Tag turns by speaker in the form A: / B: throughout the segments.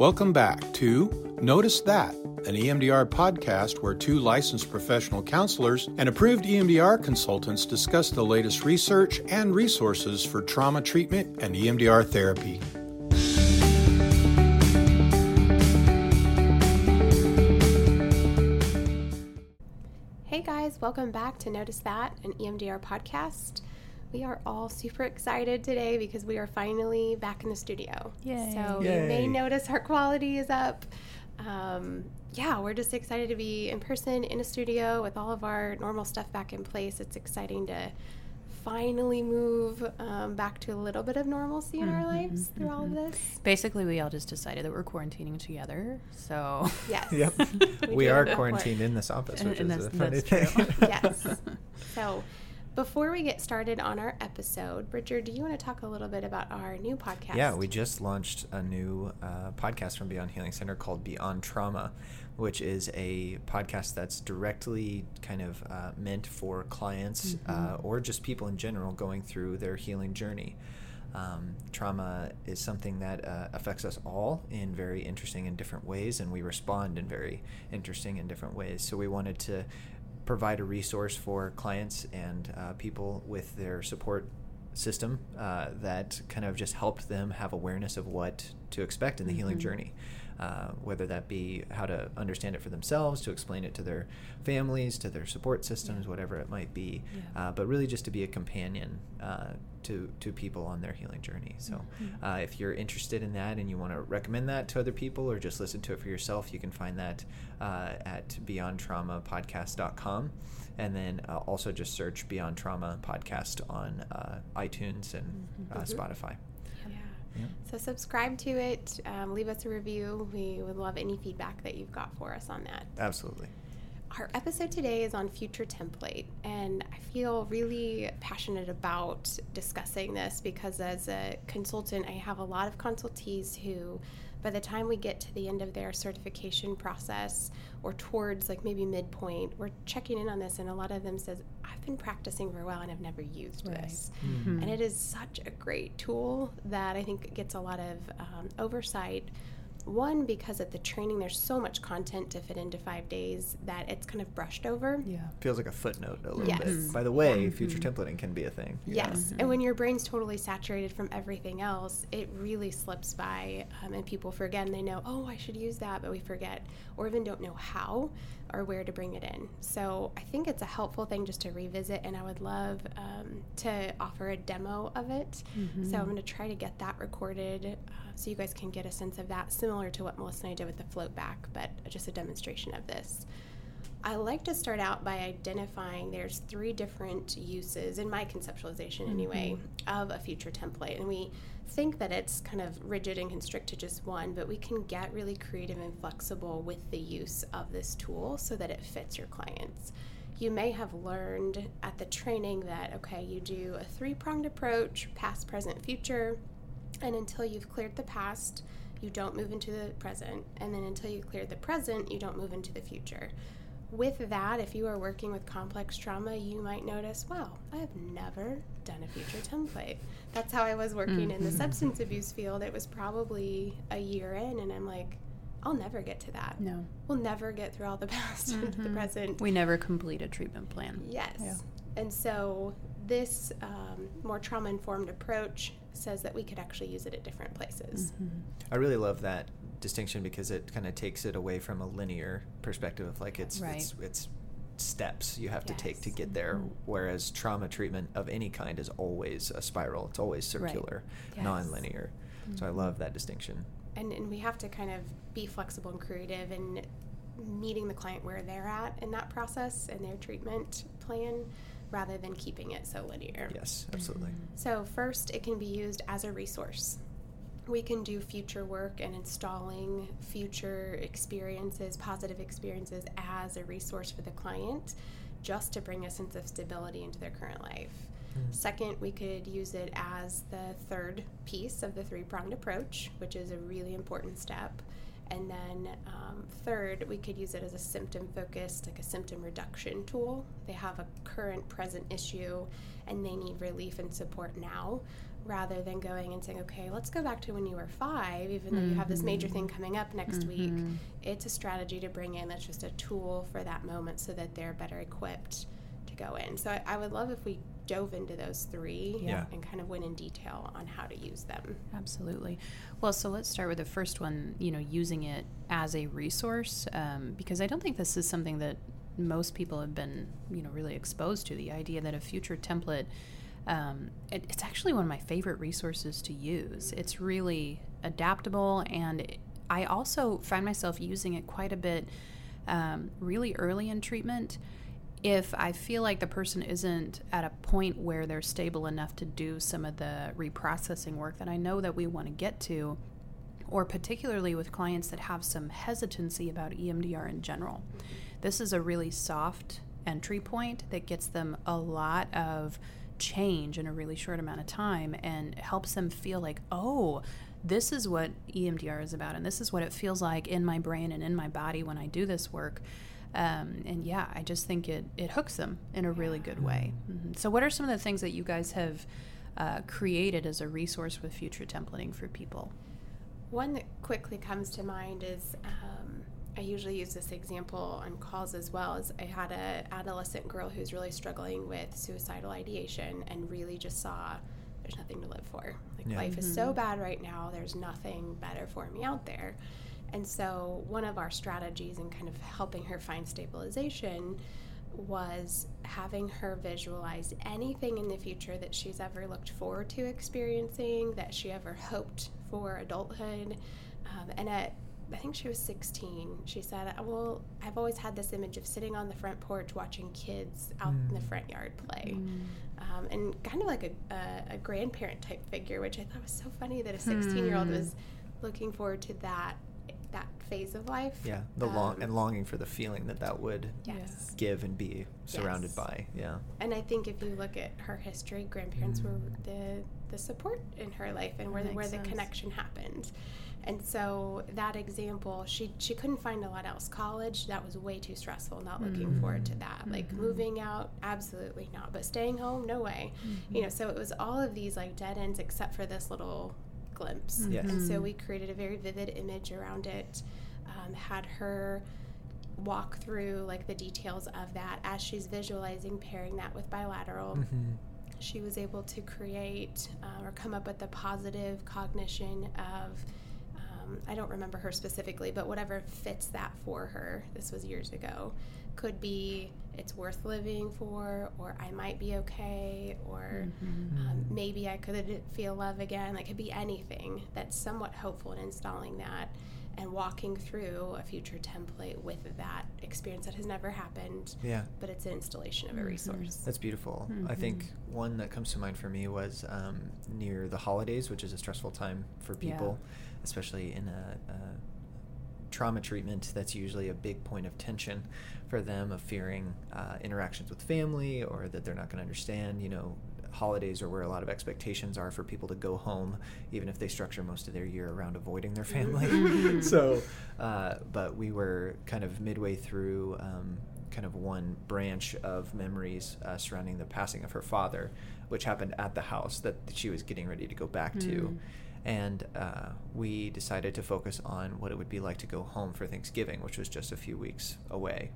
A: Welcome back to Notice That, an EMDR podcast where two licensed professional counselors and approved EMDR consultants discuss the latest research and resources for trauma treatment and EMDR therapy.
B: Hey guys, welcome back to Notice That, an EMDR podcast. We are all super excited today because we are finally back in the studio.
C: Yay.
B: So
A: Yay.
B: you may notice our quality is up. Um, yeah, we're just excited to be in person in a studio with all of our normal stuff back in place. It's exciting to finally move um, back to a little bit of normalcy in our lives through all of this.
C: Basically, we all just decided that we're quarantining together. So,
B: Yes.
D: Yep.
B: We
D: we are quarantined in this office, which
C: and
D: is a
C: that's-
D: funny
C: that's
D: thing.
C: true.
B: yes. So, before we get started on our episode, Bridger, do you want to talk a little bit about our new podcast?
D: Yeah, we just launched a new uh, podcast from Beyond Healing Center called Beyond Trauma, which is a podcast that's directly kind of uh, meant for clients uh, or just people in general going through their healing journey. Um, trauma is something that uh, affects us all in very interesting and different ways, and we respond in very interesting and different ways. So we wanted to provide a resource for clients and uh, people with their support system uh, that kind of just helped them have awareness of what to expect in the healing
C: Mhm.
D: journey. Uh, whether that be how to understand it for themselves, to explain it to their families, to their support systems, whatever it might be,
C: Yeah.
D: uh, but really just to be a companion uh, to to people on their healing journey. So,
C: Mhm.
D: uh, if you're interested in that and you want to recommend that to other people or just listen to it for yourself, you can find that uh, at beyondtraumapodcast.com. And then uh, also just search Beyond Trauma Podcast on uh, iTunes and uh,
B: Mhm.
D: Spotify.
B: Yeah. So, subscribe to it, um, leave us a review. We would love any feedback that you've got for us on that.
D: Absolutely.
B: Our episode today is on future template, and I feel really passionate about discussing this because as a consultant, I have a lot of consultees who, by the time we get to the end of their certification process or towards like maybe midpoint, we're checking in on this, and a lot of them says, "I've been practicing for a while and I've never used
C: Right.
B: this."
C: Mhm.
B: And it is such a great tool that I think gets a lot of um, oversight. One, because at the training, there's so much content to fit into five days that it's kind of brushed over.
C: yeah.
D: Feels like a footnote a little
B: Yes.
D: bit. By the way,
C: Yeah.
D: future templating can be a thing.
B: Yes.
C: Mhm.
B: And when your brain's totally saturated from everything else, it really slips by. Um, and people forget and they know, oh, I should use that, but we forget or even don't know how or where to bring it in. So I think it's a helpful thing just to revisit. And I would love um, to offer a demo of it. So I'm going to try to get that recorded uh, so you guys can get a sense of that, similar to what Melissa and I did with the float back, but just a demonstration of this. I like to start out by identifying there's three different uses, in my conceptualization mm-hmm. anyway, of a future template. And we think that it's kind of rigid and can strict to just one, but we can get really creative and flexible with the use of this tool so that it fits your clients. You may have learned at the training that, okay, you do a three pronged approach past, present, future. And until you've cleared the past, you don't move into the present. And then until you clear the present, you don't move into the future. With that, if you are working with complex trauma, you might notice, wow, I have never done a future template. That's how I was working in the
C: Mhm.
B: substance abuse field. It was probably a year in, and I'm like, I'll never get to that.
C: No.
B: We'll never get through all the past into the
C: Mhm.
B: present.
C: We never complete a treatment plan.
B: Yes.
C: Yeah.
B: And so this um, more trauma informed approach says that we could actually use it at different places.
C: Mhm.
D: I really love that distinction because it kind of takes it away from a linear perspective of like it's
C: Right.
D: it's it's steps you have to take to get there
C: Mhm.
D: whereas trauma treatment of any kind is always a spiral it's always
C: Right.
D: circular
B: Yes.
D: non-linear so i
C: Mhm.
D: love that distinction
B: And, and we have to kind of be flexible and creative in meeting the client where they're at in that process and their treatment plan rather than keeping it so linear.
D: yes absolutely
B: So, first, it can be used as a resource. We can do future work and installing future experiences, positive experiences, as a resource for the client just to bring a sense of stability into their current life.
D: Mm.
B: Second, we could use it as the third piece of the three pronged approach, which is a really important step. And then, um, third, we could use it as a symptom focused, like a symptom reduction tool. They have a current present issue and they need relief and support now rather than going and saying, okay, let's go back to when you were five, even though you have this major thing coming up next week. It's a strategy to bring in that's just a tool for that moment so that they're better equipped to go in. So I, I would love if we dove into those three
D: Yeah.
B: and kind of went in detail on how to use them.
C: Absolutely. Well, so let's start with the first one, you know, using it as a resource, um, because I don't think this is something that most people have been, you know, really exposed to. The idea that a future template, um, it, it's actually one of my favorite resources to use. It's really adaptable, and I also find myself using it quite a bit um, really early in treatment if I feel like the person isn't at a point where they're stable enough to do some of the reprocessing work that I know that we want to get to, or particularly with clients that have some hesitancy about EMDR in general, this is a really soft entry point that gets them a lot of change in a really short amount of time and helps them feel like, oh, this is what EMDR is about, and this is what it feels like in my brain and in my body when I do this work. Um, and yeah, I just think it, it hooks them in a really good way. Mhm. So, what are some of the things that you guys have uh, created as a resource with future templating for people?
B: One that quickly comes to mind is um, I usually use this example on calls as well. Is I had a adolescent girl who's really struggling with suicidal ideation and really just saw there's nothing to live for. Like
D: Yeah.
B: life is so bad right now. There's nothing better for me out there. And so one of our strategies in kind of helping her find stabilization was having her visualize anything in the future that she's ever looked forward to experiencing, that she ever hoped for adulthood. Um, and at, I think she was 16, she said, Well, I've always had this image of sitting on the front porch watching kids out in the front yard play. Um, and kind of like a, a, a grandparent type figure, which I thought was so funny that a 16 year old
C: Hmm.
B: was looking forward to that that phase of life.
D: Yeah, the long
B: Um,
D: and longing for the feeling that that would
B: Yes.
D: give and be surrounded
B: Yes.
D: by. Yeah.
B: And I think if you look at her history, grandparents were
D: Mm.
B: the the support in her life and where
C: That
B: the, where
C: makes
B: the connection happened. And so that example, she she couldn't find a lot else. College, that was way too stressful. Not looking forward to that. Like
C: Mhm.
B: moving out, absolutely not. But staying home, no way. You know, so it was all of these like dead ends except for this little glimpse.
D: Yes.
B: And so we created a very vivid image around it. Um, had her walk through like the details of that as she's visualizing pairing that with bilateral
D: Mhm.
B: she was able to create uh, or come up with a positive cognition of um, i don't remember her specifically but whatever fits that for her this was years ago could be it's worth living for or i might be okay or um, maybe i could feel love again like it could be anything that's somewhat hopeful in installing that and walking through a future template with that experience that has never happened
D: Yeah.
B: but it's an installation of a
C: Mhm.
B: resource
D: That's beautiful. I think one that comes to mind for me was um, near the holidays, which is a stressful time for
C: Yeah.
D: People, especially in a, a trauma treatment. That's usually a big point of tension for them of fearing uh, interactions with family or that they're not going to understand. You know, holidays are where a lot of expectations are for people to go home, even if they structure most of their year around avoiding their family. So, uh, but we were kind of midway through um, kind of one branch of memories uh, surrounding the passing of her father, which happened at the house that she was getting ready to go back to. And uh, we decided to focus on what it would be like to go home for Thanksgiving, which was just a few weeks away.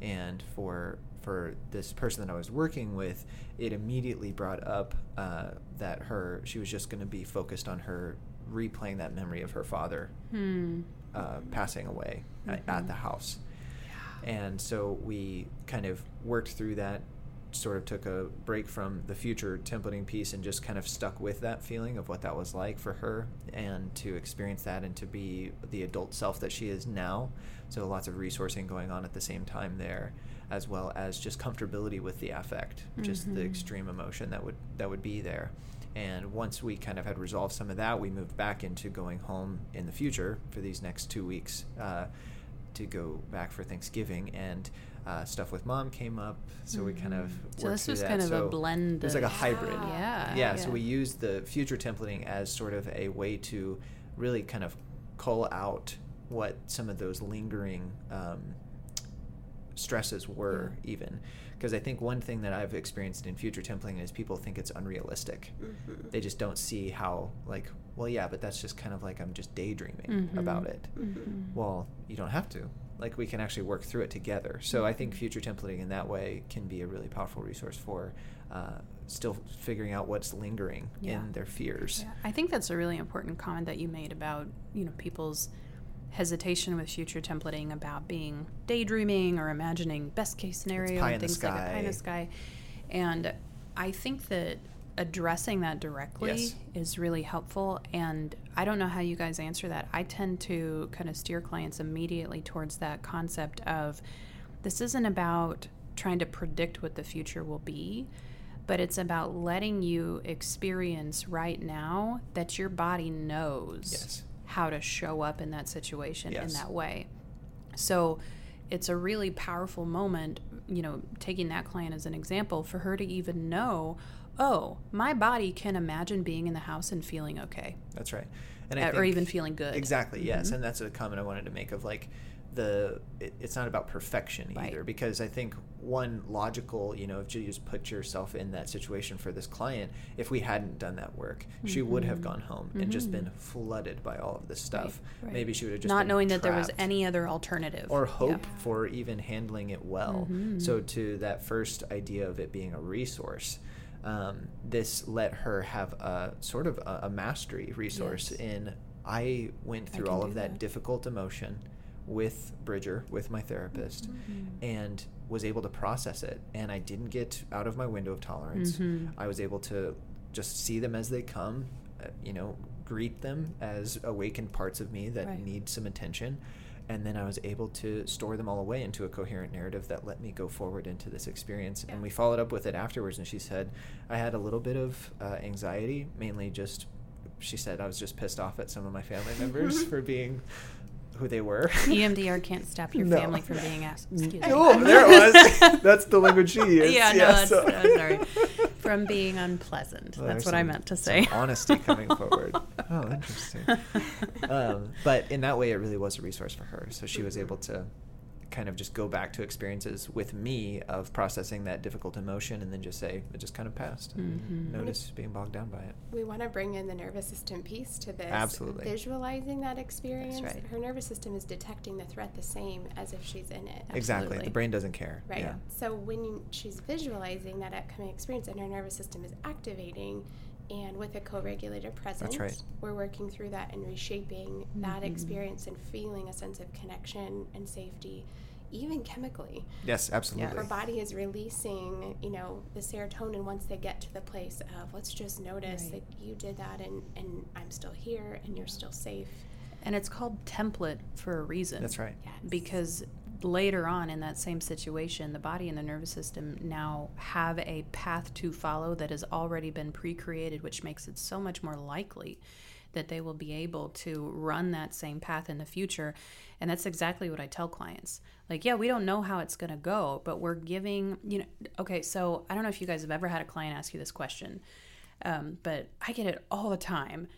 D: And for for this person that I was working with, it immediately brought up uh, that her she was just going to be focused on her replaying that memory of her father
C: Hmm.
D: uh, passing away at, at
C: Mhm.
D: the house. And so we kind of worked through that, sort of took a break from the future templating piece and just kind of stuck with that feeling of what that was like for her and to experience that and to be the adult self that she is now. So lots of resourcing going on at the same time there, as well as just comfortability with the affect, just the
C: Mhm.
D: extreme emotion that would that would be there. And once we kind of had resolved some of that, we moved back into going home in the future for these next two weeks uh, to go back for Thanksgiving. And uh, stuff with mom came up, so we kind of worked
C: So this
D: through
C: was
D: that.
C: kind of
D: So
C: a blend.
D: It was like a hybrid.
C: Yeah.
D: Yeah, so we used the future templating as sort of a way to really kind of cull out what some of those lingering um, stresses were even because i think one thing that i've experienced in future templing is people think it's unrealistic
B: Mm-hmm.
D: they just don't see how like well yeah but that's just kind of like i'm just daydreaming
C: Mhm.
D: about it
B: Mm-hmm.
D: well you don't have to like we can actually work through it together so i think future templating in that way can be a really powerful resource for uh, still figuring out what's lingering
C: Yeah.
D: in their fears
C: Yeah, I think that's a really important comment that you made about you know people's hesitation with future templating about being daydreaming or imagining best case scenario and things like that pie in the
D: sky.
C: sky. And I think that addressing that directly
D: Yes.
C: is really helpful. And I don't know how you guys answer that. I tend to kind of steer clients immediately towards that concept of this isn't about trying to predict what the future will be, but it's about letting you experience right now that your body knows
D: Yes.
C: how to show up in that situation in that way. So it's a really powerful moment, you know, taking that client as an example for her to even know, oh, my body can imagine being in the house and feeling okay.
D: that's right and I
C: or
D: think-
C: even feeling good.
D: Exactly. Yes,
C: Mhm.
D: and that's a comment I wanted to make of like the it, it's not about perfection
C: Right.
D: either because I think one logical you know if you just put yourself in that situation for this client if we hadn't done that work she would have gone home and just been flooded by all of this stuff
C: Mm-hmm. right.
D: maybe she would have just
C: Not knowing that there was any other alternative.
D: or
C: Yeah.
D: hope for even handling it well.
C: Mm-hmm.
D: So, to that first idea of it being a resource, um, this let her have a sort of a, a mastery resource
C: Yes.
D: in. I went through
C: can
D: all of that,
C: that.
D: difficult emotion with Bridger, with my therapist,
C: Mm-hmm.
D: and was able to process it. And I didn't get out of my window of tolerance.
C: Mhm.
D: I was able to just see them as they come, uh, you know, greet them as awakened parts of me that
C: Right.
D: need some attention. And then I was able to store them all away into a coherent narrative that let me go forward into this experience. And we followed up with it afterwards, and she said, I had a little bit of uh, anxiety, mainly just, she said, I was just pissed off at some of my family members for being who they were.
C: EMDR can't stop your
D: No.
C: family from being asked. Excuse me.
D: Oh, there it was. That's the language she used.
C: Yeah, no,
D: Yeah,
C: that's,
D: so-
C: sorry. From being unpleasant.
D: Well,
C: that's what I meant to say.
D: honesty coming forward. Oh, interesting. um, but in that way, it really was a resource for her. So she was able to kind of just go back to experiences with me of processing that difficult emotion and then just say it just kind of passed and
C: Mhm.
D: notice being bogged down by it.
B: We want to bring in the nervous system piece to this.
D: Absolutely.
B: Visualizing that experience.
C: right.
B: Her nervous system is detecting the threat the same as if she's in it.
D: Exactly. The brain doesn't care.
B: Right.
D: Yeah.
B: So when you, she's visualizing that upcoming experience and her nervous system is activating, and with a co-regulated presence,
D: right.
B: we're working through that and reshaping that
C: Mhm.
B: experience and feeling a sense of connection and safety, even chemically.
D: Yes, absolutely.
B: Her body is releasing, you know, the serotonin once they get to the place of let's just notice
C: Right.
B: that you did that and, and I'm still here and you're still safe.
C: And it's called template for a reason.
D: That's right.
B: Yes.
C: Because later on in that same situation, the body and the nervous system now have a path to follow that has already been pre created, which makes it so much more likely that they will be able to run that same path in the future. And that's exactly what I tell clients. Like, yeah, we don't know how it's going to go, but we're giving, you know, okay, so I don't know if you guys have ever had a client ask you this question, um, but I get it all the time.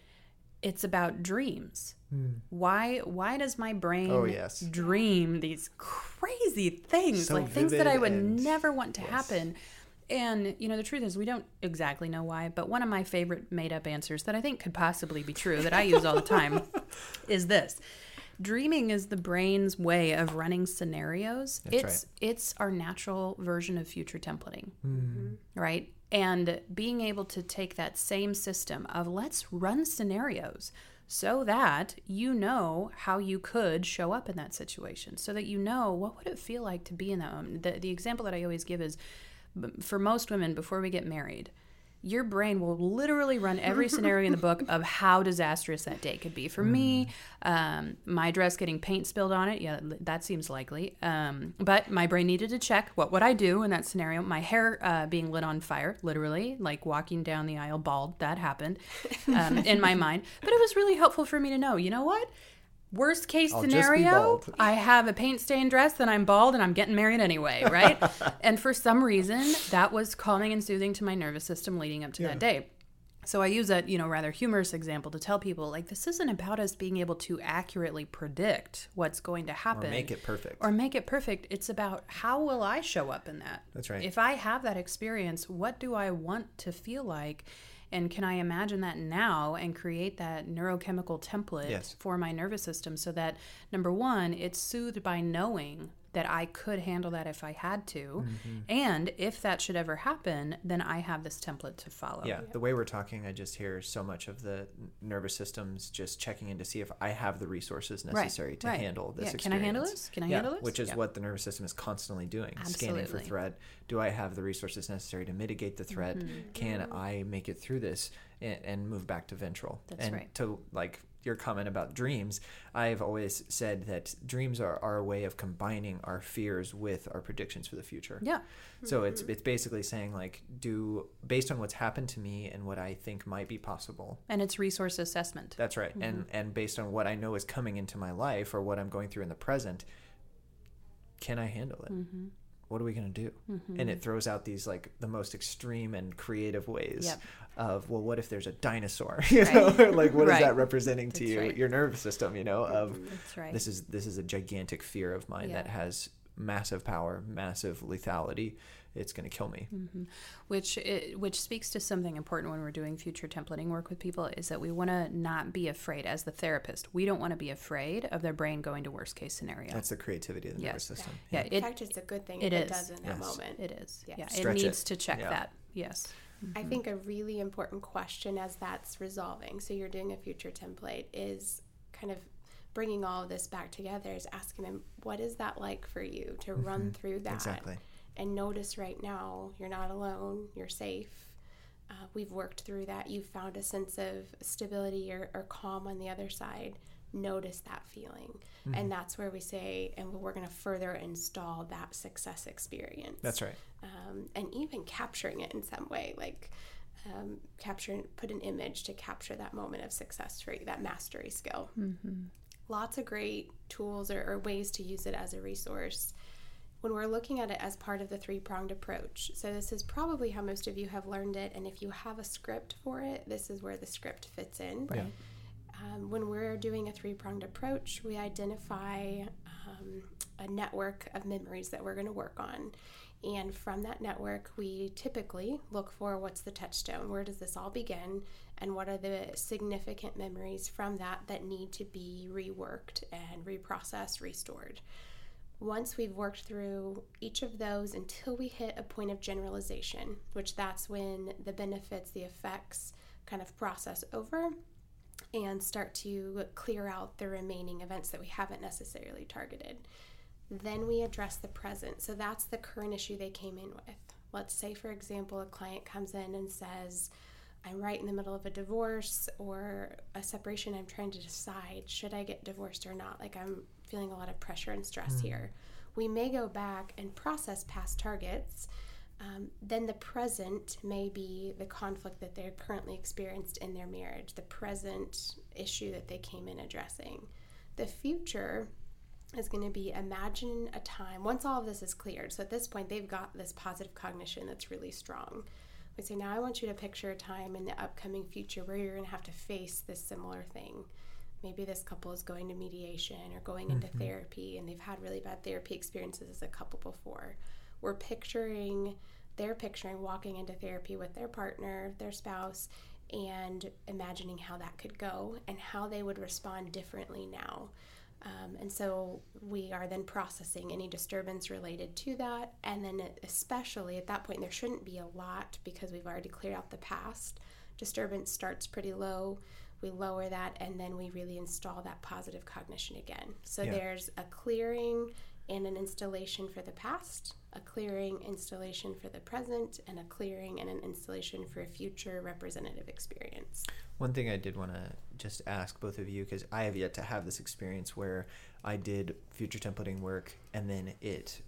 C: It's about dreams. Hmm. Why why does my brain.
D: Oh, yes.
C: dream these crazy things
D: So
C: like things that I would never want to
D: Yes.
C: happen? And you know the truth is we don't exactly know why, but one of my favorite made up answers that I think could possibly be true that I use all the time is this. Dreaming is the brain's way of running scenarios.
D: That's
C: it's it's our natural version of future templating
D: Mm-hmm.
C: right? And being able to take that same system of let's run scenarios so that you know how you could show up in that situation, so that you know what would it feel like to be in that moment. The, the example that I always give is for most women before we get married, your brain will literally run every scenario in the book of how disastrous that day could be. For me, um, my dress getting paint spilled on it, yeah, that seems likely. Um, but my brain needed to check what would I do in that scenario. My hair uh, being lit on fire, literally, like walking down the aisle bald, that happened um, in my mind. But it was really helpful for me to know. You know what? Worst case
D: I'll
C: scenario. I have a paint stained dress and I'm bald and I'm getting married anyway, right? and for some reason, that was calming and soothing to my nervous system leading up to that day. so I use that, you know, rather humorous example to tell people like this isn't about us being able to accurately predict what's going to happen
D: Or make it perfect.
C: or make it perfect. It's about how will I show up in that?
D: That's right.
C: If I have that experience, what do I want to feel like? And can I imagine that now and create that neurochemical template
D: Yes.
C: for my nervous system so that number one, it's soothed by knowing that I could handle that if I had to.
D: Mm-hmm.
C: And if that should ever happen, then I have this template to follow.
D: Yeah, the way we're talking, I just hear so much of the nervous systems just checking in to see if I have the resources necessary to
C: right.
D: handle this
C: Yeah,
D: experience.
C: can I handle this? Can I
D: Yeah,
C: handle this?
D: Which is
C: Yeah.
D: what the nervous system is constantly doing, scanning for threat. Do I have the resources necessary to mitigate the threat?
C: Mm-hmm.
D: Can I make it through this and, and move back to ventral?
C: That's
D: and
C: right.
D: to like your comment about dreams, I've always said that dreams are, a way of combining our fears with our predictions for the future.
C: Yeah.
D: So it's it's basically saying like do based on what's happened to me and what I think might be possible.
C: And it's resource assessment.
D: That's right. And and based on what I know is coming into my life or what I'm going through in the present, can I handle it?
C: Mm-hmm.
D: What are we going to do? And it mm-hmm. throws out these like the most extreme and creative ways
C: Yep.
D: of well what if there's a dinosaur? You know, like what is
C: Right.
D: that representing to
C: That's
D: you
C: right.
D: your nervous system, you know, mm-hmm. of
C: That's right.
D: this is this is a gigantic fear of mine that has massive power, massive lethality. It's going to kill me.
C: Mm-hmm. which it, which speaks to something important when we're doing future templating work with people is that we want to not be afraid as the therapist we don't want to be afraid of their brain going to worst case scenario
D: That's the creativity of the nervous system.
C: yeah
B: In
C: it,
B: fact, it's a good thing
C: it
B: if it
C: is.
B: does in that
D: Yes.
B: moment.
C: it is
B: Yeah.
C: yeah, it
D: Stretch it.
C: needs to check
D: Yeah.
C: that yes
B: I think a really important question as that's resolving, so you're doing a future template, is kind of bringing all of this back together, is asking them, what is that like for you to run through that?
D: Exactly.
B: And notice right now, you're not alone, you're safe. Uh, we've worked through that. You've found a sense of stability or, or calm on the other side. Notice that feeling. And that's where we say, and we're going to further install that success experience
D: That's right.
B: um, and even capturing it in some way, like um, capture, put an image to capture that moment of success for you, that mastery skill. Lots of great tools or, or ways to use it as a resource. When we're looking at it as part of the three pronged approach, so this is probably how most of you have learned it, and if you have a script for it, this is where the script fits in. Um, when we're doing a three pronged approach, we identify um, a network of memories that we're going to work on. And from that network, we typically look for what's the touchstone? Where does this all begin? And what are the significant memories from that that need to be reworked and reprocessed, restored? Once we've worked through each of those until we hit a point of generalization, which that's when the benefits, the effects kind of process over and start to clear out the remaining events that we haven't necessarily targeted. Then we address the present. So that's the current issue they came in with. Let's say, for example, a client comes in and says, I'm right in the middle of a divorce or a separation. I'm trying to decide should I get divorced or not? Like, I'm feeling a lot of pressure and stress here. We may go back and process past targets. Um, then the present may be the conflict that they're currently experienced in their marriage, the present issue that they came in addressing. The future is going to be imagine a time once all of this is cleared. So at this point, they've got this positive cognition that's really strong. We say, now I want you to picture a time in the upcoming future where you're going to have to face this similar thing. Maybe this couple is going to mediation or going into therapy and they've had really bad therapy experiences as a couple before. We're picturing, they're picturing walking into therapy with their partner, their spouse, and imagining how that could go and how they would respond differently now. Um, and so we are then processing any disturbance related to that. And then, especially at that point, there shouldn't be a lot because we've already cleared out the past. Disturbance starts pretty low. We lower that and then we really install that positive cognition again. So
D: Yeah.
B: there's a clearing and an installation for the past, a clearing installation for the present, and a clearing and an installation for a future representative experience.
D: One thing I did want to just ask both of you because I have yet to have this experience where I did future templating work and then it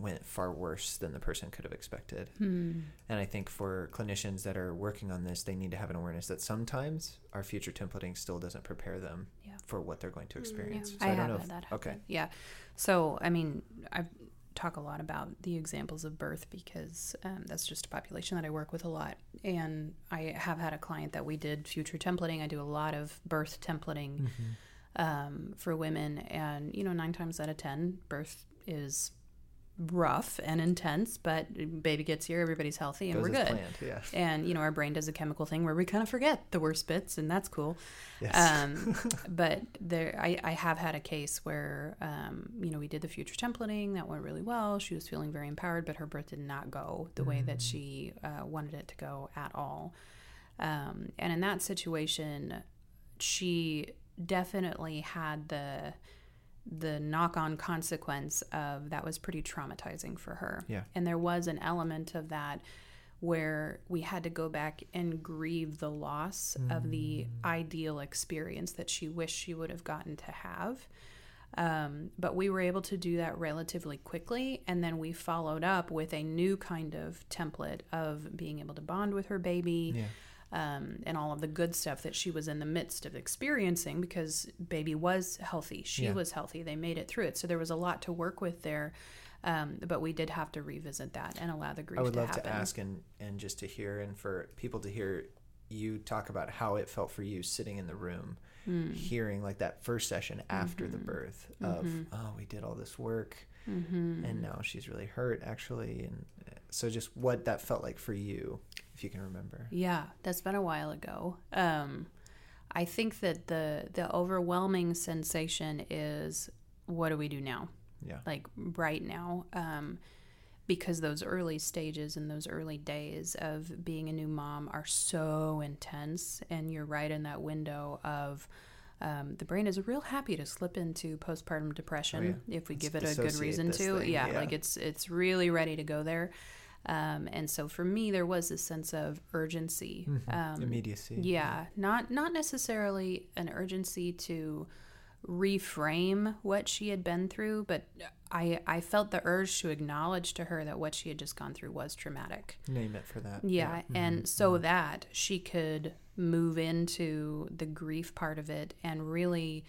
D: went far worse than the person could have expected.
C: Hmm.
D: And I think for clinicians that are working on this, they need to have an awareness that sometimes our future templating still doesn't prepare them
C: Yeah.
D: for what they're going to experience. So
C: I,
D: don't know if-
C: that happen.
D: Okay.
C: Yeah. So, I mean, I've talk a lot about the examples of birth because um, that's just a population that I work with a lot. And I have had a client that we did future templating. I do a lot of birth templating
D: Mm-hmm.
C: um, for women. And, you know, nine times out of 10, birth is rough and intense, but baby gets here, everybody's healthy, and we're good.
D: planned, yeah.
C: And, you know, our brain does a chemical thing where we kind of forget the worst bits, and that's cool.
D: Yes.
C: Um, but there, I, I have had a case where, um, you know, we did the future templating that went really well. She was feeling very empowered, but her birth did not go the way that she uh, wanted it to go at all. Um, and in that situation, she definitely had the the knock-on consequence of that was pretty traumatizing for her.
D: Yeah.
C: And there was an element of that where we had to go back and grieve the loss of the ideal experience that she wished she would have gotten to have. Um, but we were able to do that relatively quickly. And then we followed up with a new kind of template of being able to bond with her baby.
D: Yeah.
C: Um, and all of the good stuff that she was in the midst of experiencing because baby was healthy. She
D: Yeah.
C: was healthy. They made it through it. So there was a lot to work with there. Um, but we did have to revisit that and allow the grief
D: I would
C: to
D: love
C: happen.
D: to ask and and just to hear and for people to hear you talk about how it felt for you sitting in the room,
C: Hmm.
D: hearing like that first session after
C: Mm-hmm.
D: the birth of oh we did all this work
C: Mm-hmm.
D: and now she's really hurt actually and uh, so just what that felt like for you if you can remember.
C: Yeah, that's been a while ago. Um, I think that the the overwhelming sensation is what do we do now?
D: Yeah.
C: Like right now, um, because those early stages and those early days of being a new mom are so intense, and you're right in that window of. Um, the brain is real happy to slip into postpartum depression if we
D: Let's
C: give it a good reason to. Yeah,
D: yeah.
C: like it's it's really ready to go there. Um, and so for me, there was a sense of urgency. Um,
D: Immediacy.
C: yeah, not not necessarily an urgency to reframe what she had been through, but I I felt the urge to acknowledge to her that what she had just gone through was traumatic.
D: Name it for that.
C: Yeah, and so that she could move into the grief part of it and really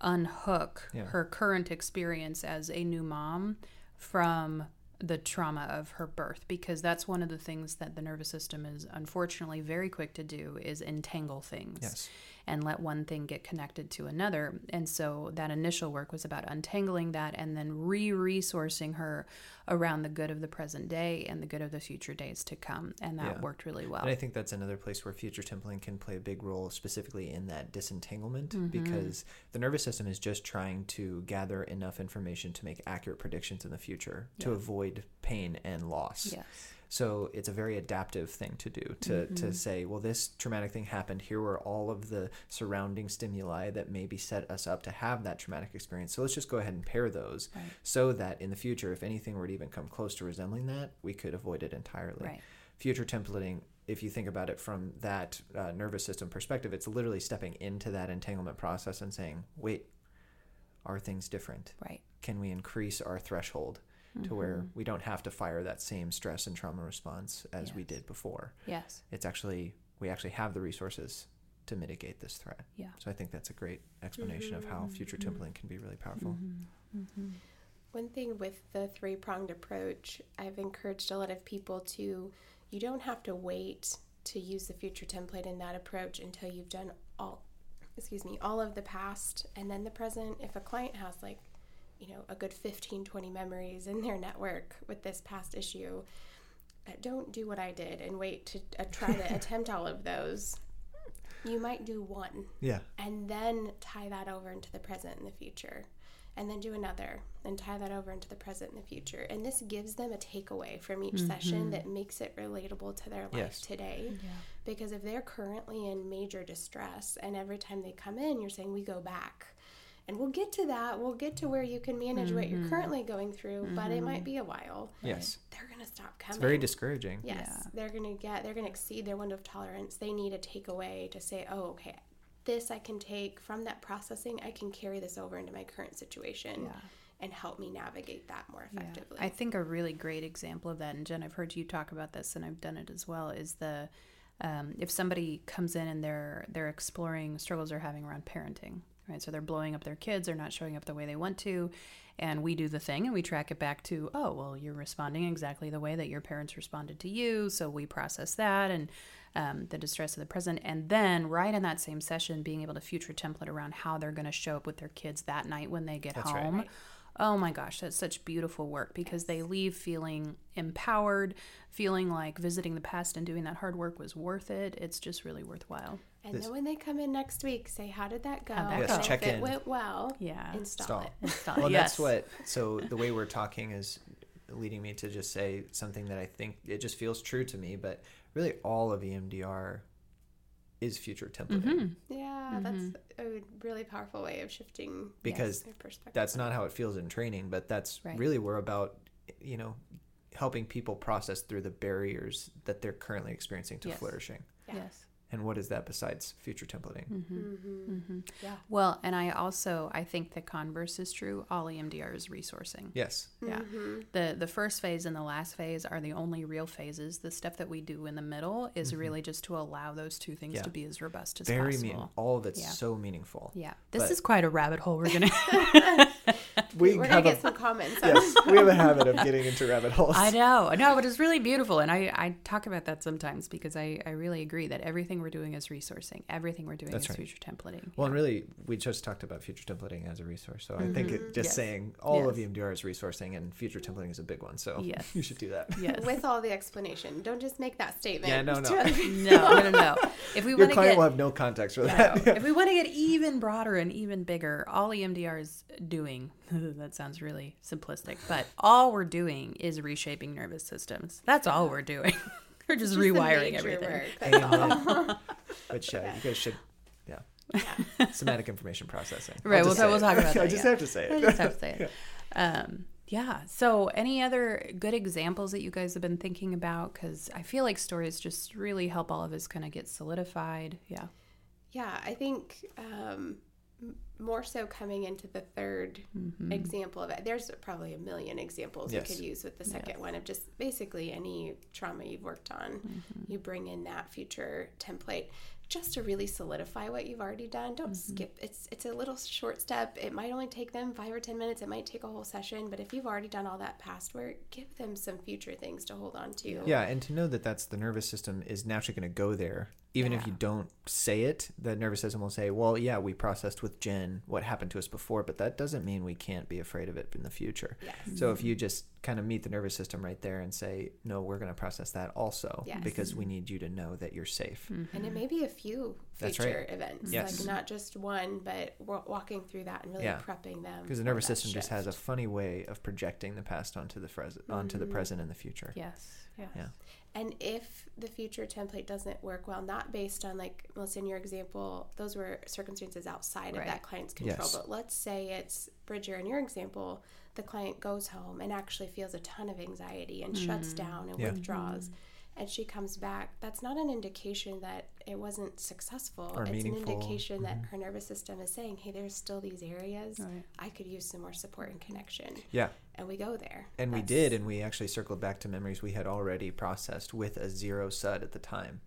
C: unhook
D: Yeah.
C: her current experience as a new mom from the trauma of her birth because that's one of the things that the nervous system is unfortunately very quick to do is entangle things
D: Yes.
C: And let one thing get connected to another. And so that initial work was about untangling that and then re resourcing her around the good of the present day and the good of the future days to come. And that
D: Yeah.
C: worked really well.
D: And I think that's another place where future templing can play a big role, specifically in that disentanglement,
C: Mm-hmm.
D: because the nervous system is just trying to gather enough information to make accurate predictions in the future to avoid pain and loss.
C: Yes.
D: So it's a very adaptive thing to do to, to say, well, this traumatic thing happened. Here were all of the surrounding stimuli that maybe set us up to have that traumatic experience. So let's just go ahead and pair those
C: Right.
D: so that in the future, if anything were to even come close to resembling that, we could avoid it entirely.
C: Right.
D: Future templating, if you think about it from that uh, nervous system perspective, it's literally stepping into that entanglement process and saying, wait, are things different?
C: Right.
D: Can we increase our threshold? To where
C: Mm-hmm.
D: we don't have to fire that same stress and trauma response as we did before
C: Yes.
D: it's actually we actually have the resources to mitigate this threat.
C: Yeah.
D: So I think that's a great explanation of how mm-hmm. future mm-hmm. templing can be really powerful. Mm-hmm.
B: One thing with the three pronged approach, I've encouraged a lot of people to, you don't have to wait to use the future template in that approach until you've done all, excuse me, all of the past and then the present. If a client has like, you know, a good 15, 20 memories in their network with this past issue, uh, don't do what I did and wait to uh, try to attempt all of those. You might do one.
D: Yeah.
B: and then tie that over into the present and the future. And then do another and tie that over into the present and the future. And this gives them a takeaway from each session that makes it relatable to their life
D: Yes.
B: today. Because if they're currently in major distress and every time they come in you're saying we go back and we'll get to that we'll get to where you can manage what you're currently going through but it might be a while
D: Yes.
B: they're going to stop coming
D: It's very discouraging.
B: Yes,
C: Yeah.
B: they're gonna get they're gonna exceed their window of tolerance. They need a takeaway to say, oh, okay, this I can take from that processing. I can carry this over into my current situation
C: Yeah.
B: and help me navigate that more
C: Yeah.
B: effectively.
C: I think a really great example of that, and Jen, I've heard you talk about this, and I've done it as well. Is the um, if somebody comes in and they're they're exploring struggles they're having around parenting, right? So they're blowing up their kids, they're not showing up the way they want to. And we do the thing and we track it back to, oh, well, you're responding exactly the way that your parents responded to you. So we process that and um, the distress of the present. And then, right in that same session, being able to future template around how they're going to show up with their kids that night when they get
D: That's right.
C: home. Oh my gosh, that's such beautiful work because they leave feeling empowered, feeling like visiting the past and doing that hard work was worth it. It's just really worthwhile.
B: And then when they come in next week, say, how did that go?
C: How'd that
B: And
C: go?
B: if
D: check
B: it went well,
C: Yeah.
B: install,
D: Stall.
B: it.
C: Install-
D: Well,
C: yes.
D: that's what. So the way we're talking is leading me to just say something that I think it just feels true to me. But really, all of EMDR is future templating.
C: Mm-hmm.
B: Yeah, that's a really powerful way of shifting
D: Because
B: their perspective.
D: That's not how it feels in training, but that's
C: Right.
D: really we're about, you know, helping people process through the barriers that they're currently experiencing to
C: Yes.
D: flourishing.
B: Yeah.
C: Yes.
D: And what is that besides future templating?
B: Mm-hmm. Yeah.
C: Well, and I also I think the converse is true. All EMDR is resourcing.
D: Yes.
C: Yeah.
B: Mm-hmm.
C: The the first phase and the last phase are the only real phases. The stuff that we do in the middle is really just to allow those two things
D: Mm-hmm. Yeah.
C: to be as robust as
D: Very
C: possible.
D: mean. All of it's
C: Yeah.
D: so meaningful.
C: Yeah. This
D: But-
C: is quite a rabbit hole we're gonna
D: We
B: We're gonna get some comments.
D: yes, we have a habit of getting into rabbit holes.
C: I know, I know, but it's really beautiful, and I, I talk about that sometimes because I, I really agree that everything we're doing is resourcing. Everything we're doing
D: That's
C: is
D: right.
C: future templating.
D: Well, and really, we just talked about future templating as a resource. So I think it, just
C: Mm-hmm. Yes.
D: saying all of EMDR is resourcing and future templating is a big one. So
C: Yes.
D: you should do that.
C: yes.
B: with all the explanation. Don't just make that statement.
D: Yeah, no,
B: to
D: no.
C: no, no, no, no. If we
D: Your
C: want to
D: client
C: get
D: will have no context for
C: No.
D: that.
C: if we want to get even broader and even bigger, all EMDR is doing, that sounds really simplistic, but all we're doing is reshaping nervous systems. That's all we're doing. we're just
B: Just
C: rewiring
B: major
C: everything.
B: work, that's all.
D: Which uh, you guys should, yeah. Semantic information processing.
C: Right, we'll, talk,
D: say
C: we'll
D: it.
C: talk about that.
D: I just
C: yeah.
D: have to say it.
C: I
D: it.
C: just have to say it. Um, yeah. So, any other good examples that you guys have been thinking about? Because I feel like stories just really help all of us kind of get solidified. Yeah.
B: Yeah, I think um, m- more so coming into the 3rd mm-hmm. example of it. There's probably a million examples
D: Yes.
B: we could use with the second one of just basically any trauma you've worked on. Mm-hmm. You bring in that future template just to really solidify what you've already done. Don't mm-hmm. skip. It's it's a little short step. It might only take them five or ten minutes. It might take a whole session. But if you've already done all that past work, give them some future things to hold on to.
D: Yeah, and to know that that's the nervous system is naturally going to go there. Even if you don't say it, the nervous system will say, "Well, yeah, we processed with Jen what happened to us before, but that doesn't mean we can't be afraid of it in the future."
B: Yes.
D: So if you just kind of meet the nervous system right there and say, "No, we're going to process that also
B: Yes.
D: because we mm-hmm. need you to know that you're safe." Mm-hmm.
B: And it may be a few future
D: right.
B: events,
D: Yes.
B: like not just one, but walking through that and really
D: Yeah.
B: prepping them.
D: Because the nervous
B: that
D: system just has a funny way of projecting the past onto the present, onto the mm-hmm. present and the future.
C: Yes. Yes.
D: Yeah.
B: And if the future template doesn't work well, not based on like Melissa in your example, those were circumstances outside
C: Right.
B: of that client's control.
D: Yes.
B: But let's say it's Bridger in your example, the client goes home and actually feels a ton of anxiety and shuts mm. down and
D: Yeah.
B: withdraws. Mm. And she comes back. That's not an indication that it wasn't successful.
D: Or
B: it's
D: meaningful. Mm-hmm.
B: an indication that her nervous system is saying, "Hey, there's still these areas.
C: Right.
B: I could use some more support and connection."
D: Yeah.
B: And we go there.
D: And we did, and we actually circled back to memories we had already processed with a zero sud at the time.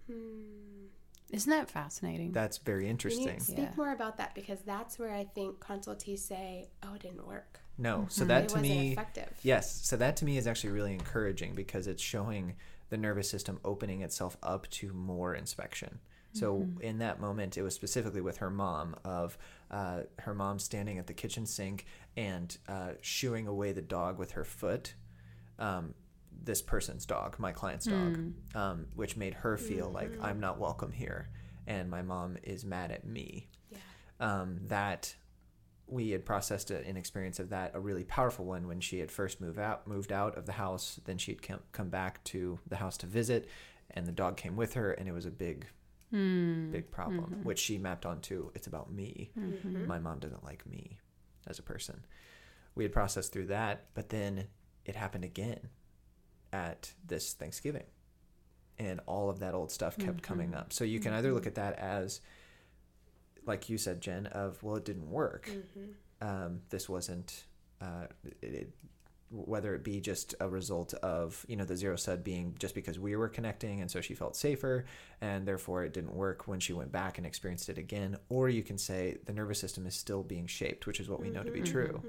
C: Isn't that fascinating?
D: That's very
B: Can
D: interesting.
B: you speak
C: Yeah.
B: more about that because that's where I think consultees say, "Oh, it didn't work.
D: No, so
B: It
D: that to
B: wasn't
D: me,
B: effective."
D: yes, so that to me is actually really encouraging because it's showing the nervous system opening itself up to more inspection. So in that moment, it was specifically with her mom of uh, her mom standing at the kitchen sink and uh, shooing away the dog with her foot. Um, this person's dog, my client's dog, um, which made her feel like I'm not welcome here, and my mom is mad at me.
B: Yeah.
D: um, that we had processed a- an experience of that, a really powerful one when she had first moved out, moved out of the house. Then she'd come, come back to the house to visit, and the dog came with her, and it was a big, hmm. big problem, mm-hmm. which she mapped onto. It's about me. Mm-hmm. My mom doesn't like me as a person. We had processed through that, but then it happened again at this Thanksgiving, and all of that old stuff kept coming mm-hmm. up. So you can either look at that as like you said, Jen, of well, it didn't work. Um, this wasn't. Uh, it, it whether it be just a result of you know the zero sud being just because we were connecting and so she felt safer and therefore it didn't work when she went back and experienced it again or you can say the nervous system is still being shaped which is what we know to be true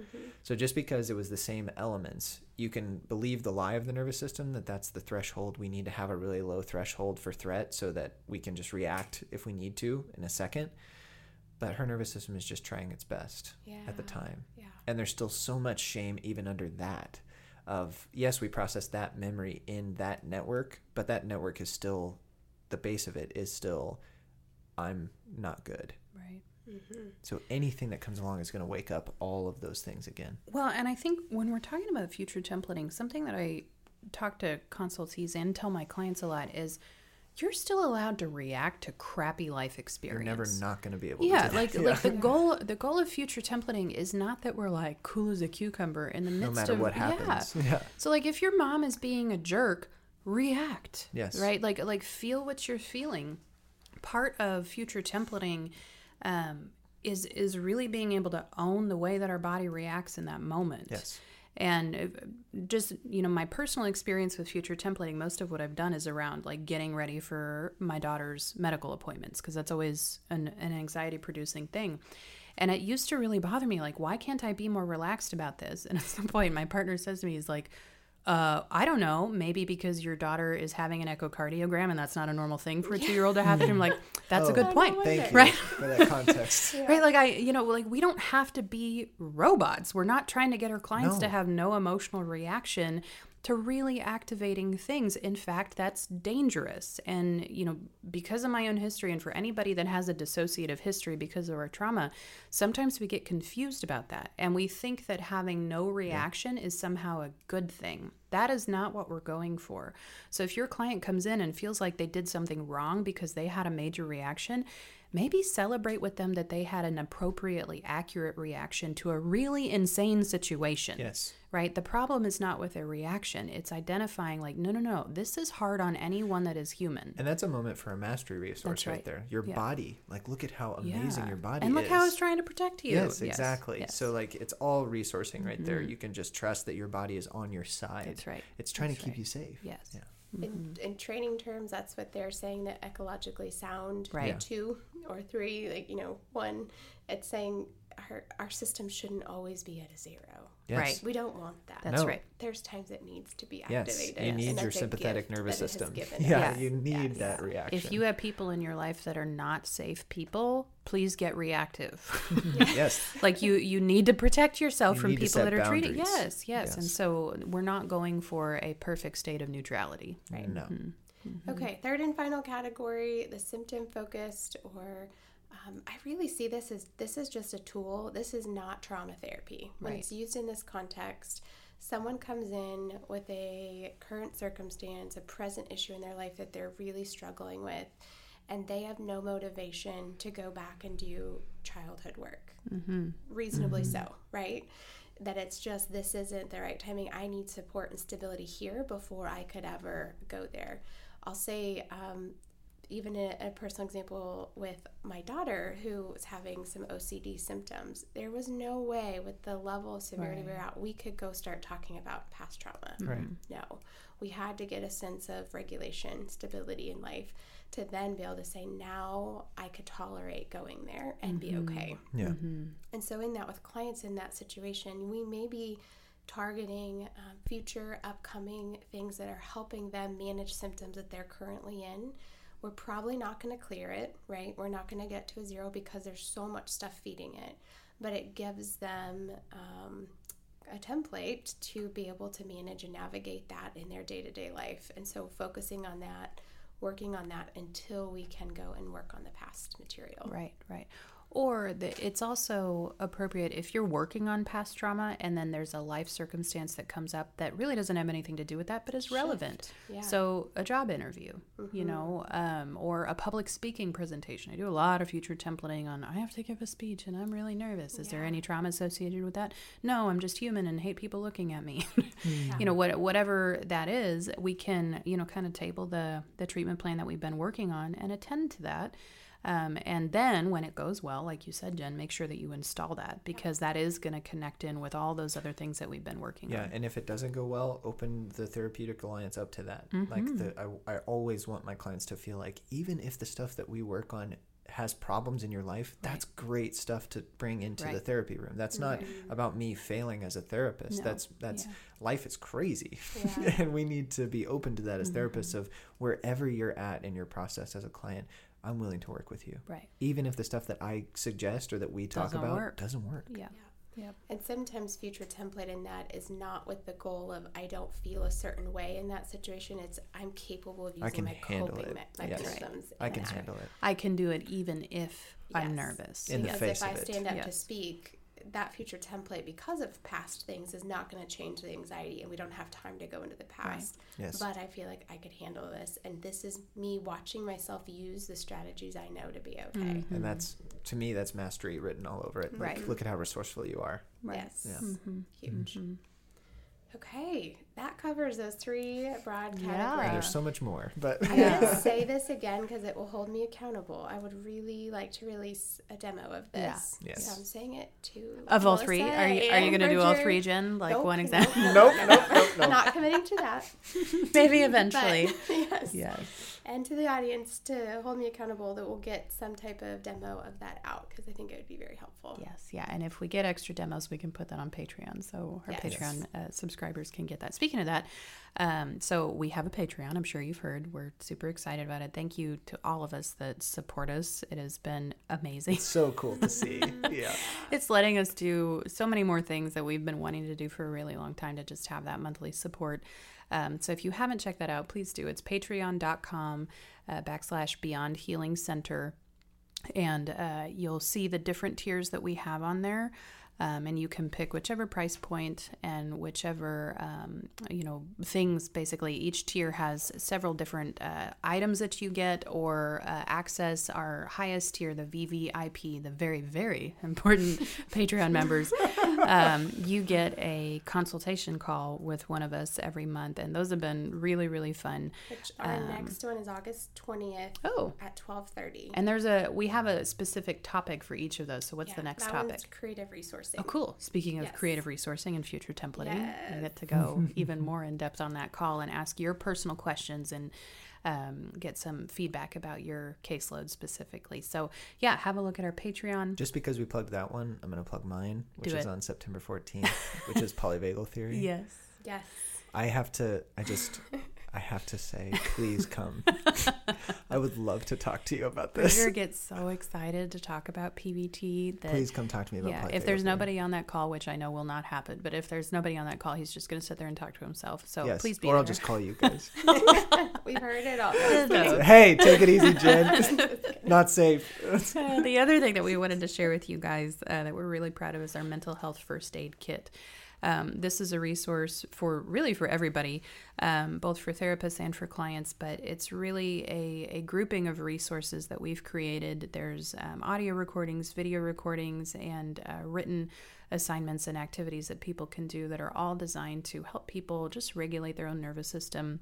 D: so just because it was the same elements you can believe the lie of the nervous system that that's the threshold we need to have a really low threshold for threat so that we can just react if we need to in a second but her nervous system is just trying its best at the time.
B: Yeah.
D: and there's still so much shame even under that of yes we process that memory in that network but that network is still the base of it is still i'm not good.
C: Right. Mm-hmm.
D: so anything that comes along is going to wake up all of those things again.
C: Well, and I think when we're talking about future templating, something that I talk to consultees and tell my clients a lot is you're still allowed to react to crappy life
D: experiences.
C: you're
D: never not going to be able
C: yeah,
D: to do that.
C: like like the goal the goal of future templating is not that we're like cool as a cucumber in the midst
D: no matter
C: of
D: what
C: yeah.
D: happens yeah
C: So like if your mom is being a jerk, react.
D: Yes.
C: Right? Like like feel what you're feeling. Part of future templating um, is is really being able to own the way that our body reacts in that moment.
D: Yes.
C: And uh, just you know my personal experience with future templating, most of what I've done is around like getting ready for my daughter's medical appointments because that's always an, an anxiety producing thing. And it used to really bother me, like, why can't I be more relaxed about this? And at some point, my partner says to me, he's like, uh, I don't know, maybe because your daughter is having an echocardiogram and that's not a normal thing for a two year old to have. And I'm like, that's a
D: Oh.
C: good point.
D: thank you
C: Right.
D: for that context
C: Right, like I, you know, like we don't have to be robots. We're not trying to get our clients to have no emotional reaction to really activating things. In fact, that's dangerous. And, you know, because of my own history and for anybody that has a dissociative history because of our trauma, sometimes we get confused about that. And we think that having no reaction is somehow a good thing. That is not what we're going for. So if your client comes in and feels like they did something wrong because they had a major reaction, maybe celebrate with them that they had an appropriately accurate reaction to a really insane situation.
D: yes
C: Right? The problem is not with their reaction, it's identifying, like, no, no, no, this is hard on anyone that is human.
D: and that's a moment for a mastery resource right.
C: right.
D: there your
C: Yeah.
D: body like look at how amazing
C: Yeah.
D: your body is.
C: And look
D: is
C: how it's trying to protect you.
D: Yes, exactly.
C: yes.
D: So like it's all resourcing right there. Mm-hmm. You can just trust that your body is on your side.
C: That's right.
D: It's trying
C: That's
D: to keep
C: right.
D: you safe.
C: Yes.
D: Yeah.
B: In, in training terms, that's what they're saying that ecologically sound
C: Right. Yeah.
B: two or three, like, you know, one, it's saying our, our system shouldn't always be at a zero.
D: Yes.
C: Right.
B: We don't want that.
C: That's
D: No.
C: right.
B: There's times it needs to be activated.
D: Yes.
B: activated.
D: You
B: and
D: need your sympathetic nervous
B: that it has
D: system.
B: given
D: Yeah,
B: us.
D: you need
B: Yes.
D: that reaction.
C: If you have people in your life that are not safe people, please get reactive.
D: yes.
C: like you you need to protect yourself
D: You
C: from people that are treated
D: boundaries.
C: yes, yes and so we're not going for a perfect state of neutrality right
D: No. Mm-hmm.
B: Okay, third and final category, the symptom focused, or um, I really see this as this is just a tool. This is not trauma therapy. When
C: Right.
B: it's used in this context, someone comes in with a current circumstance, a present issue in their life that they're really struggling with, and they have no motivation to go back and do childhood work. Reasonably so, right? That it's just this isn't the right timing. I need support and stability here before I could ever go there. I'll say, um, even a, a personal example with my daughter who was having some OCD symptoms, there was no way with the level of severity we we're at, we could go start talking about past trauma. Mm-hmm.
D: Right.
B: No, we had to get a sense of regulation, stability in life to then be able to say, now I could tolerate going there and be mm-hmm. okay.
D: Yeah. Mm-hmm.
B: And so, in that, with clients in that situation, we may be targeting um, future upcoming things that are helping them manage symptoms that they're currently in. We're probably not going to clear it, right? We're not going to get to a zero because there's so much stuff feeding it, but it gives them um, a template to be able to manage and navigate that in their day to day life. And so, focusing on that, working on that until we can go and work on the past material.
C: right right or the, it's also appropriate if you're working on past trauma and then there's a life circumstance that comes up that really doesn't have anything to do with that but is relevant.
B: yeah.
C: so a job interview you know um, or a public speaking presentation. I do a lot of future templating on i have to give a speech and i'm really nervous. Is there any trauma associated with that? No i'm just human and hate people looking at me. You know what, whatever that is we can you know kind of table the the treatment plan that we've been working on and attend to that Um, and then when it goes well, like you said, Jen, make sure that you install that because that is going to connect in with all those other things that we've been working
D: Yeah,
C: on.
D: and if it doesn't go well, open the therapeutic alliance up to that. Like
C: Mm-hmm.
D: the, I, I always want my clients to feel like even if the stuff that we work on has problems in your life, that's great stuff to bring into the therapy room. That's not about me failing as a therapist.
C: No.
D: That's that's
C: Yeah.
D: life is crazy,
B: Yeah.
D: and we need to be open to that as therapists.
C: Mm-hmm.
D: Of wherever you're at in your process as a client, I'm willing to work with you,
C: Right.
D: even if the stuff that I suggest or that we talk
C: Doesn't
D: about
C: work.
D: doesn't work.
C: Yeah. Yeah. Yep.
B: And sometimes future template in that is not with the goal of I don't feel a certain way in that situation. It's I'm capable of using
D: I can
B: my
D: handle
B: coping
D: it.
B: me-
D: Yes.
B: mechanisms.
D: I can
B: that.
D: handle it.
C: I can do it even if I'm nervous.
D: In the
B: because
D: face
B: if
D: of
B: I
D: it.
B: stand up to speak, that future template, because of past things, is not going to change the anxiety, and we don't have time to go into the past.
D: Yes.
B: But I feel like I could handle this, and this is me watching myself use the strategies I know to be okay.
C: Mm-hmm.
D: And that's to me, that's mastery written all over it. Like,
C: Right.
D: Look at how resourceful you are.
B: Yes,
D: Yeah.
C: Mm-hmm.
B: huge. Okay, that covers those three broad categories.
C: Yeah.
B: categories.
D: There's so much more, but
B: I'm going to say this again because it will hold me accountable. I would really like to release a demo of this. Yeah.
D: Yes.
B: So I'm saying it to
C: Of all
B: Melissa
C: three, are you are you going to do all three, Jen? Like
B: Nope,
C: one
B: nope,
C: example?
D: nope, nope, nope, nope.
B: Not committing to that.
C: Maybe
B: But
C: eventually.
B: yes.
C: yes.
B: And to the audience to hold me accountable that we'll get some type of demo of that out because I think it would be very helpful.
C: Yes, yeah, and if we get extra demos, we can put that on Patreon, so our
B: Yes.
C: Patreon uh, subscribers can get that. Speaking of that, um, so we have a Patreon. I'm sure you've heard. We're super excited about it. Thank you to all of us that support us. It has been amazing.
D: It's so cool to see. Yeah.
C: it's letting us do so many more things that we've been wanting to do for a really long time to just have that monthly support. Um, so if you haven't checked that out, please do. It's patreon.com uh, backslash beyond healing center. And uh, you'll see the different tiers that we have on there. Um, and you can pick whichever price point and whichever um, you know things. Basically, each tier has several different uh, items that you get or uh, access. Our highest tier, the VVIP, the very very important Patreon members, um, you get a consultation call with one of us every month, and those have been really really fun.
B: Which our next one is August 20th
C: Oh,
B: at 12:30.
C: and there's a we have a specific topic for each of those. So what's the next
B: that
C: topic?
B: One's creative resourcing.
C: Oh, cool. Speaking of
B: Yes.
C: creative resourcing and future templating, you
B: Yes.
C: get to go even more in depth on that call and ask your personal questions and um, get some feedback about your caseload specifically. So, yeah, have a look at our Patreon.
D: Just because we plugged that one, I'm going to plug mine, which
C: Do
D: is
C: it.
D: on September 14th, which is polyvagal theory.
C: Yes.
B: Yes.
D: I have to, I just, I have to say, please come. I would love to talk to you about this.
C: Bridger gets so excited to talk about PVT that.
D: Please come talk to me about
C: Yeah,
D: polyvagal
C: if there's
D: theory.
C: nobody on that call, which I know will not happen, but if there's nobody on that call, he's just going to sit there and talk to himself. So
D: yes,
C: please be
D: or I'll just call you guys.
B: We've heard it all.
D: hey, take it easy, Jen. Not safe.
C: Uh, the other thing that we wanted to share with you guys uh, that we're really proud of is our mental health first aid kit. Um, this is a resource for really for everybody, um, both for therapists and for clients, but it's really a, a grouping of resources that we've created. There's um, audio recordings, video recordings, and uh, written assignments and activities that people can do that are all designed to help people just regulate their own nervous system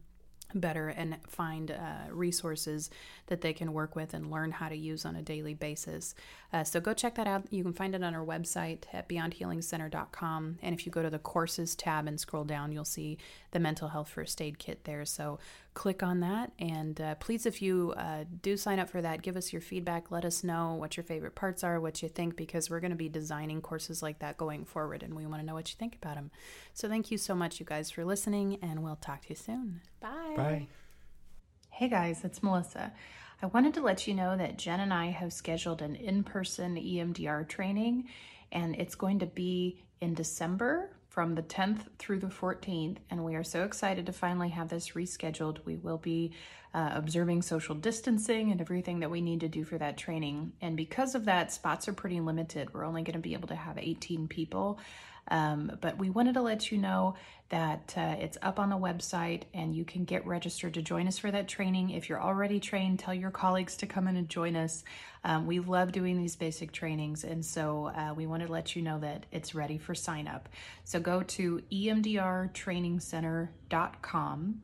C: better and find uh, resources that they can work with and learn how to use on a daily basis. Uh, so go check that out. You can find it on our website at beyondhealingcenter.com. And if you go to the courses tab and scroll down, you'll see the mental health first aid kit there. So click on that. And uh, please, if you uh, do sign up for that, give us your feedback. Let us know what your favorite parts are, what you think, because we're going to be designing courses like that going forward. And we want to know what you think about them. So thank you so much, you guys, for listening. And we'll talk to you soon.
B: Bye.
D: Bye.
C: Hey guys, it's Melissa. I wanted to let you know that Jen and I have scheduled an in person EMDR training, and it's going to be in December from the 10th through the 14th. And we are so excited to finally have this rescheduled. We will be uh, observing social distancing and everything that we need to do for that training. And because of that, spots are pretty limited. We're only going to be able to have 18 people. Um, but we wanted to let you know that uh, it's up on the website and you can get registered to join us for that training. If you're already trained, tell your colleagues to come in and join us. Um, we love doing these basic trainings, and so uh, we wanted to let you know that it's ready for sign up. So go to emdrtrainingcenter.com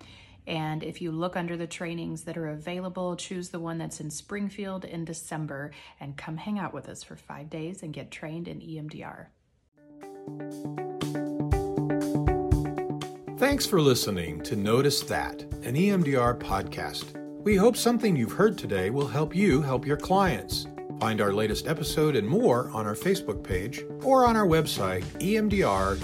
C: And if you look under the trainings that are available, choose the one that's in Springfield in December and come hang out with us for five days and get trained in EMDR.
A: Thanks for listening to Notice That, an EMDR podcast. We hope something you've heard today will help you help your clients. Find our latest episode and more on our Facebook page or on our website, emdr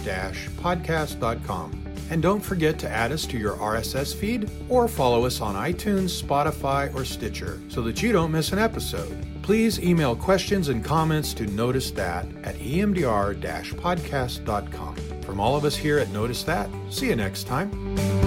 A: podcast.com. And don't forget to add us to your RSS feed or follow us on iTunes, Spotify, or Stitcher so that you don't miss an episode. Please email questions and comments to Notice That at emdr podcast.com. From all of us here at Notice That, see you next time.